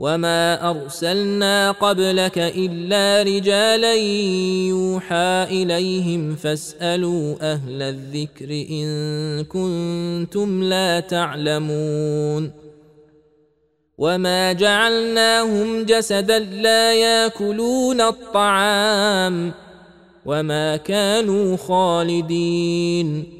وما ارسلنا قبلك الا رجالا يوحى اليهم فاسالوا أهل الذكر ان كنتم لا تعلمون وما جعلناهم جسدا لا ياكلون الطعام وما كانوا خالدين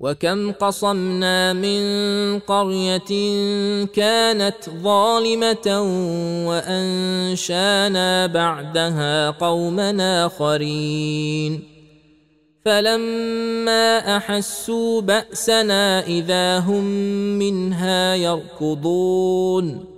وكم قصمنا من قرية كانت ظالمة وأنشانا بعدها قوما آخرين. فلما أحسوا بأسنا إذا هم منها يركضون.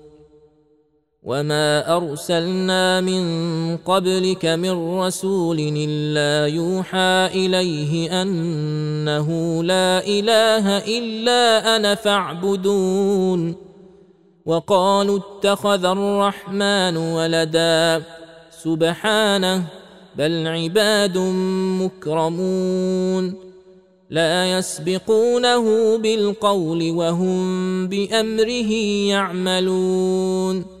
وما ارسلنا من قبلك من رسول الا يوحى اليه انه لا اله الا أنا فاعبدون وقالوا اتخذ الرحمن ولدا سبحانه بل عباد مكرمون لا يسبقونه بالقول وهم بامره يعملون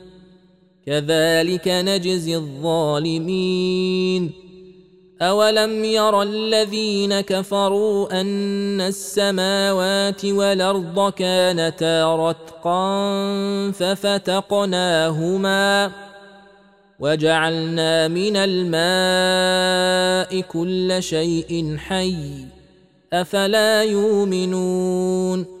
كذلك نجزي الظالمين. أولم ير الذين كفروا أن السماوات والأرض كانتا رتقا ففتقناهما وجعلنا من الماء كل شيء حي أفلا يؤمنون.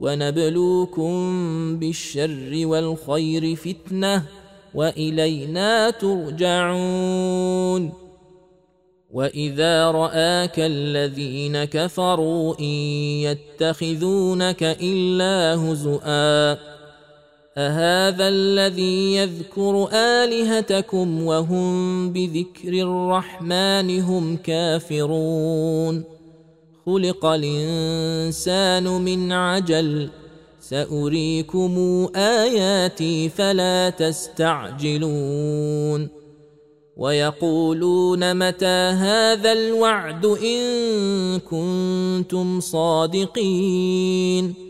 ونبلوكم بالشر والخير فتنة وإلينا ترجعون. وإذا رآك الذين كفروا إن يتخذونك إلا هزؤا أهذا الذي يذكر آلهتكم وهم بذكر الرحمن هم كافرون. خلق الإنسان من عجل. سأريكم آياتي فلا تستعجلون. ويقولون متى هذا الوعد إن كنتم صادقين.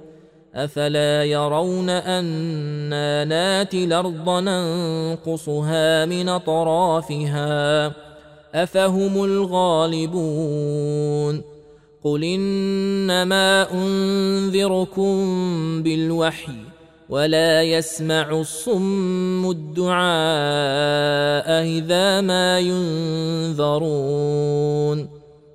افلا يرون أنا ناتي الأرض ننقصها من اطرافها افهم الغالبون قل انما انذركم بالوحي ولا يسمع الصم الدعاء اذا ما ينذرون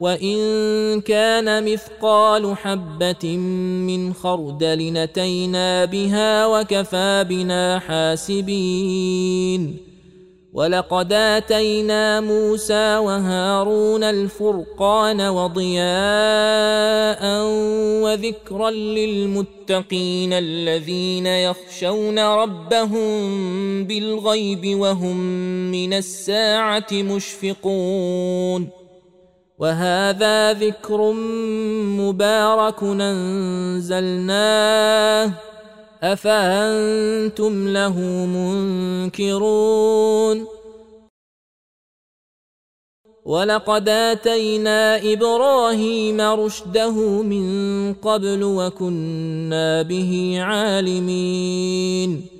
وان كان مثقال حبه من خردل نتينا بها وكفى بنا حاسبين ولقد اتينا موسى وهارون الفرقان وضياء وذكرا للمتقين الذين يخشون ربهم بالغيب وهم من الساعة مشفقون وهذا ذكر مبارك انزلناه أفأنتم له منكرون؟ ولقد آتينا إبراهيم رشده من قبل وكنا به عالمين.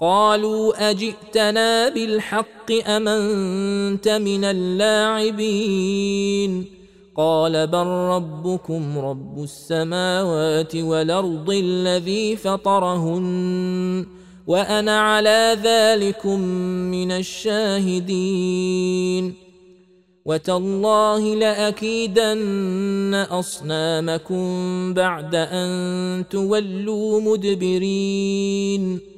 قالوا أجئتنا بالحق أم أنت من اللاعبين؟ قال بل ربكم رب السماوات والأرض الذي فطرهن وأنا على ذلكم من الشاهدين. وتالله لأكيدن أصنامكم بعد أن تولوا مدبرين.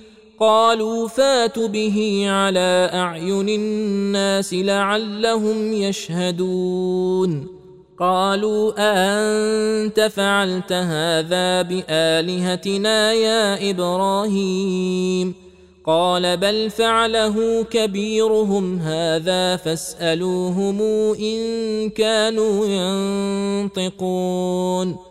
قالوا فات به على أعين الناس لعلهم يشهدون. قالوا أأنت فعلت هذا بآلهتنا يا إبراهيم؟ قال بل فعله كبيرهم هذا فاسألوهم إن كانوا ينطقون.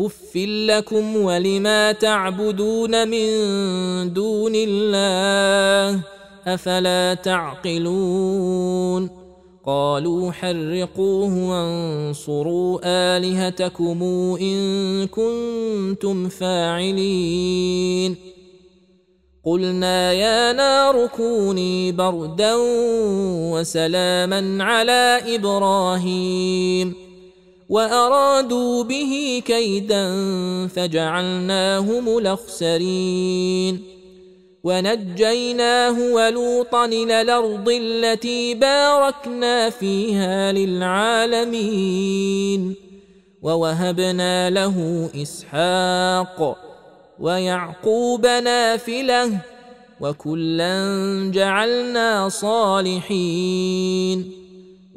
اف لكم ولما تعبدون من دون الله افلا تعقلون قالوا حرقوه وانصروا الهتكم ان كنتم فاعلين قلنا يا نار كوني بردا وسلاما على إبراهيم وأرادوا به كيدا فجعلناهم الأخسرين. ونجيناه ولوطا إلى الأرض التي باركنا فيها للعالمين. ووهبنا له إسحاق ويعقوب نافله وكلا جعلنا صالحين.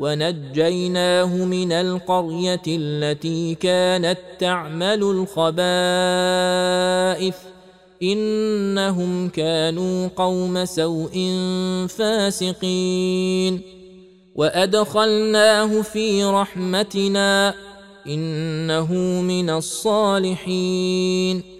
ونجيناه من القرية التي كانت تعمل الخبائث. إنهم كانوا قوم سوء فاسقين. وأدخلناه في رحمتنا إنه من الصالحين.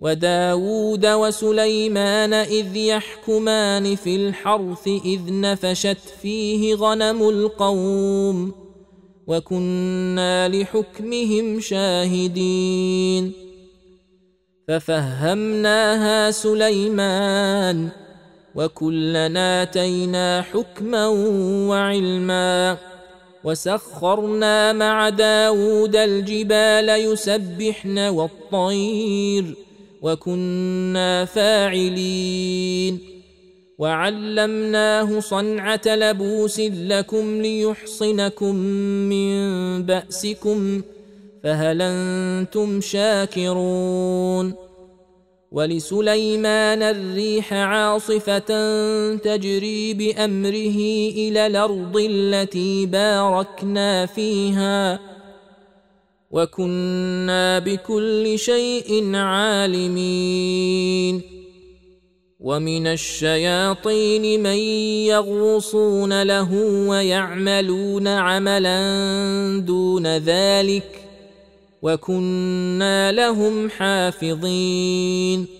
وداود وسليمان إذ يحكمان في الحرث إذ نفشت فيه غنم القوم وكنا لحكمهم شاهدين ففهمناها سليمان وكلنا آتينا حكما وعلما وسخرنا مع داود الجبال يسبحن والطير وكنا فاعلين. وعلمناه صنعة لبوس لكم ليحصنكم من بأسكم فهل أنتم شاكرون؟ ولسليمان الريح عاصفة تجري بأمره إلى الأرض التي باركنا فيها. وكنا بكل شيء عالمين ومن الشياطين من يغوصون له ويعملون عملا دون ذلك وكنا لهم حافظين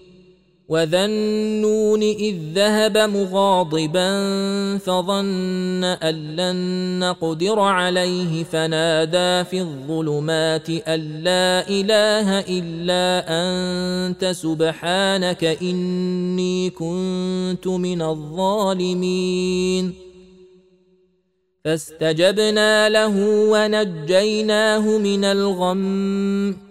وذا النون اذ ذهب مغاضبا فظن ان لن نقدر عليه فنادى في الظلمات ان لا اله الا انت سبحانك اني كنت من الظالمين فاستجبنا له ونجيناه من الغم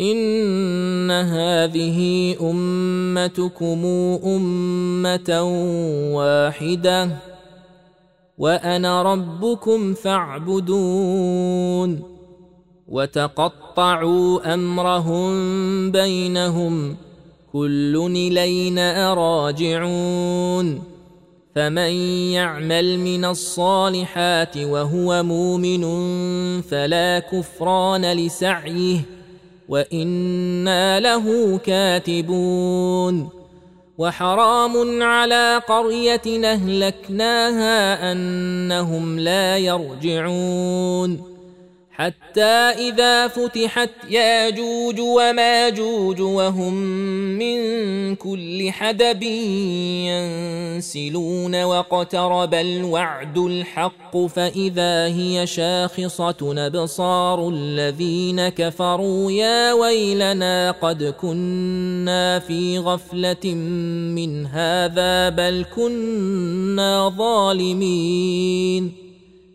ان هذه امتكم امه واحدة وأنا ربكم فاعبدون وتقطعوا امرهم بينهم كل الينا راجعون فمن يعمل من الصالحات وهو مؤمن فلا كفران لسعيه وأنا له كاتبون وحرام على قريه اهلكناها انهم لا يرجعون حتى إذا فتحت ياجوج وماجوج وهم من كل حدب ينسلون واقترب الوعد الحق فإذا هي شاخصة أبصار الذين كفروا يا ويلنا قد كنا في غفلة من هذا بل كنا ظالمين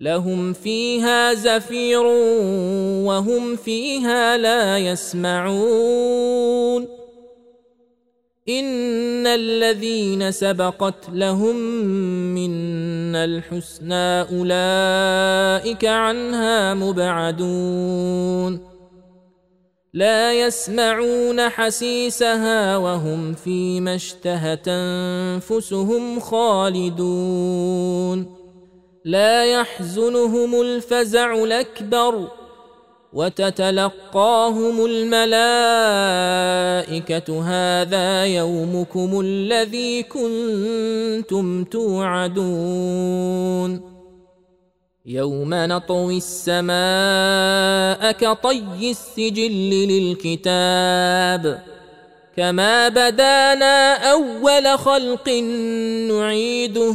لهم فيها زفير وهم فيها لا يسمعون. إن الذين سبقت لهم منا الحسنى أولئك عنها مبعدون. لا يسمعون حسيسها وهم فيما اشتهت أنفسهم خالدون. لا يحزنهم الفزع الأكبر وتتلقاهم الملائكة هذا يومكم الذي كنتم توعدون يوم نطوي السماء كطي السجل للكتاب كما بدانا أول خلق نعيده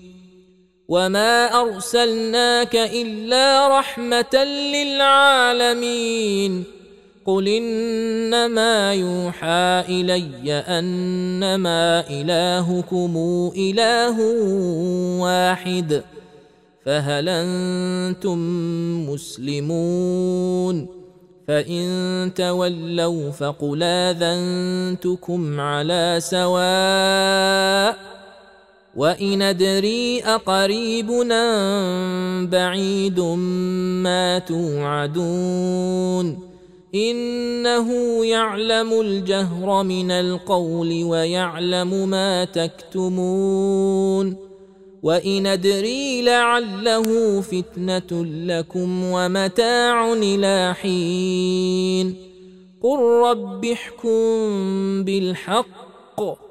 وما ارسلناك الا رحمه للعالمين قل انما يوحى الي انما الهكم اله واحد فهل أنتم مسلمون فان تولوا فقل اذنتكم على سواء وان ادري اقريبنا بعيد ما توعدون انه يعلم الجهر من القول ويعلم ما تكتمون وان ادري لعله فتنه لكم ومتاع إلى حين قل رب احكم بالحق